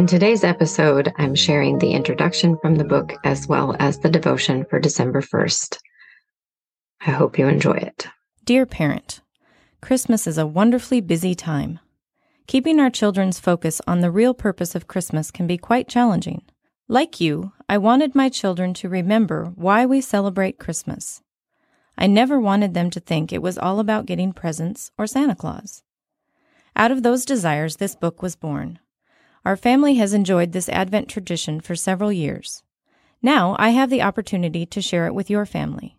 In today's episode, I'm sharing the introduction from the book as well as the devotion for December 1st. I hope you enjoy it. Dear parent, Christmas is a wonderfully busy time. Keeping our children's focus on the real purpose of Christmas can be quite challenging. Like you, I wanted my children to remember why we celebrate Christmas. I never wanted them to think it was all about getting presents or Santa Claus. Out of those desires, this book was born. Our family has enjoyed this Advent tradition for several years. Now I have the opportunity to share it with your family.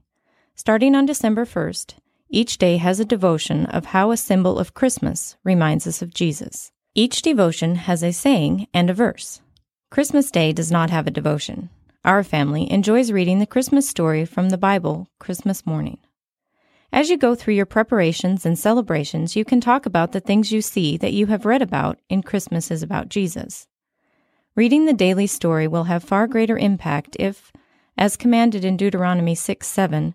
Starting on December 1st, each day has a devotion of how a symbol of Christmas reminds us of Jesus. Each devotion has a saying and a verse. Christmas Day does not have a devotion. Our family enjoys reading the Christmas story from the Bible Christmas morning. As you go through your preparations and celebrations, you can talk about the things you see that you have read about in Christmas is About Jesus. Reading the daily story will have far greater impact if, as commanded in Deuteronomy 6 7,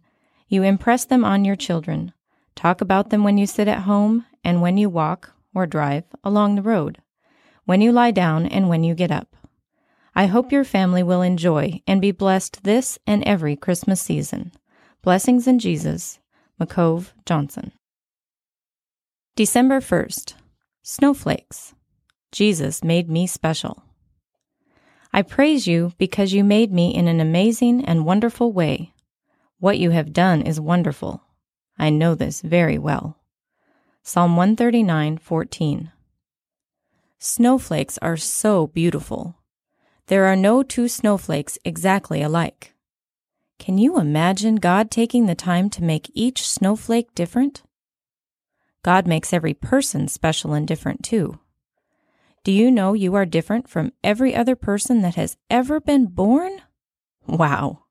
you impress them on your children. Talk about them when you sit at home and when you walk or drive along the road, when you lie down and when you get up. I hope your family will enjoy and be blessed this and every Christmas season. Blessings in Jesus. Mukkove Johnson. December 1st. Snowflakes. Jesus made me special. I praise you because you made me in an amazing and wonderful way. What you have done is wonderful. I know this very well. Psalm 139:14. Snowflakes are so beautiful. There are no two snowflakes exactly alike. Can you imagine God taking the time to make each snowflake different? God makes every person special and different too. Do you know you are different from every other person that has ever been born? Wow.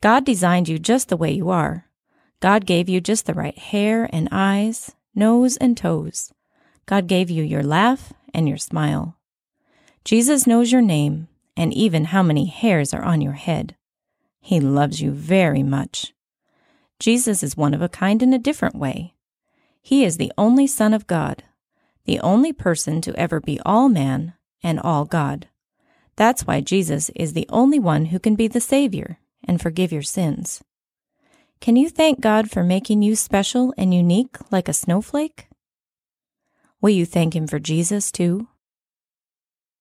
God designed you just the way you are. God gave you just the right hair and eyes, nose and toes. God gave you your laugh and your smile. Jesus knows your name and even how many hairs are on your head. He loves you very much. Jesus is one of a kind in a different way. He is the only Son of God, the only person to ever be all man and all God. That's why Jesus is the only one who can be the Savior and forgive your sins. Can you thank God for making you special and unique like a snowflake? Will you thank Him for Jesus too?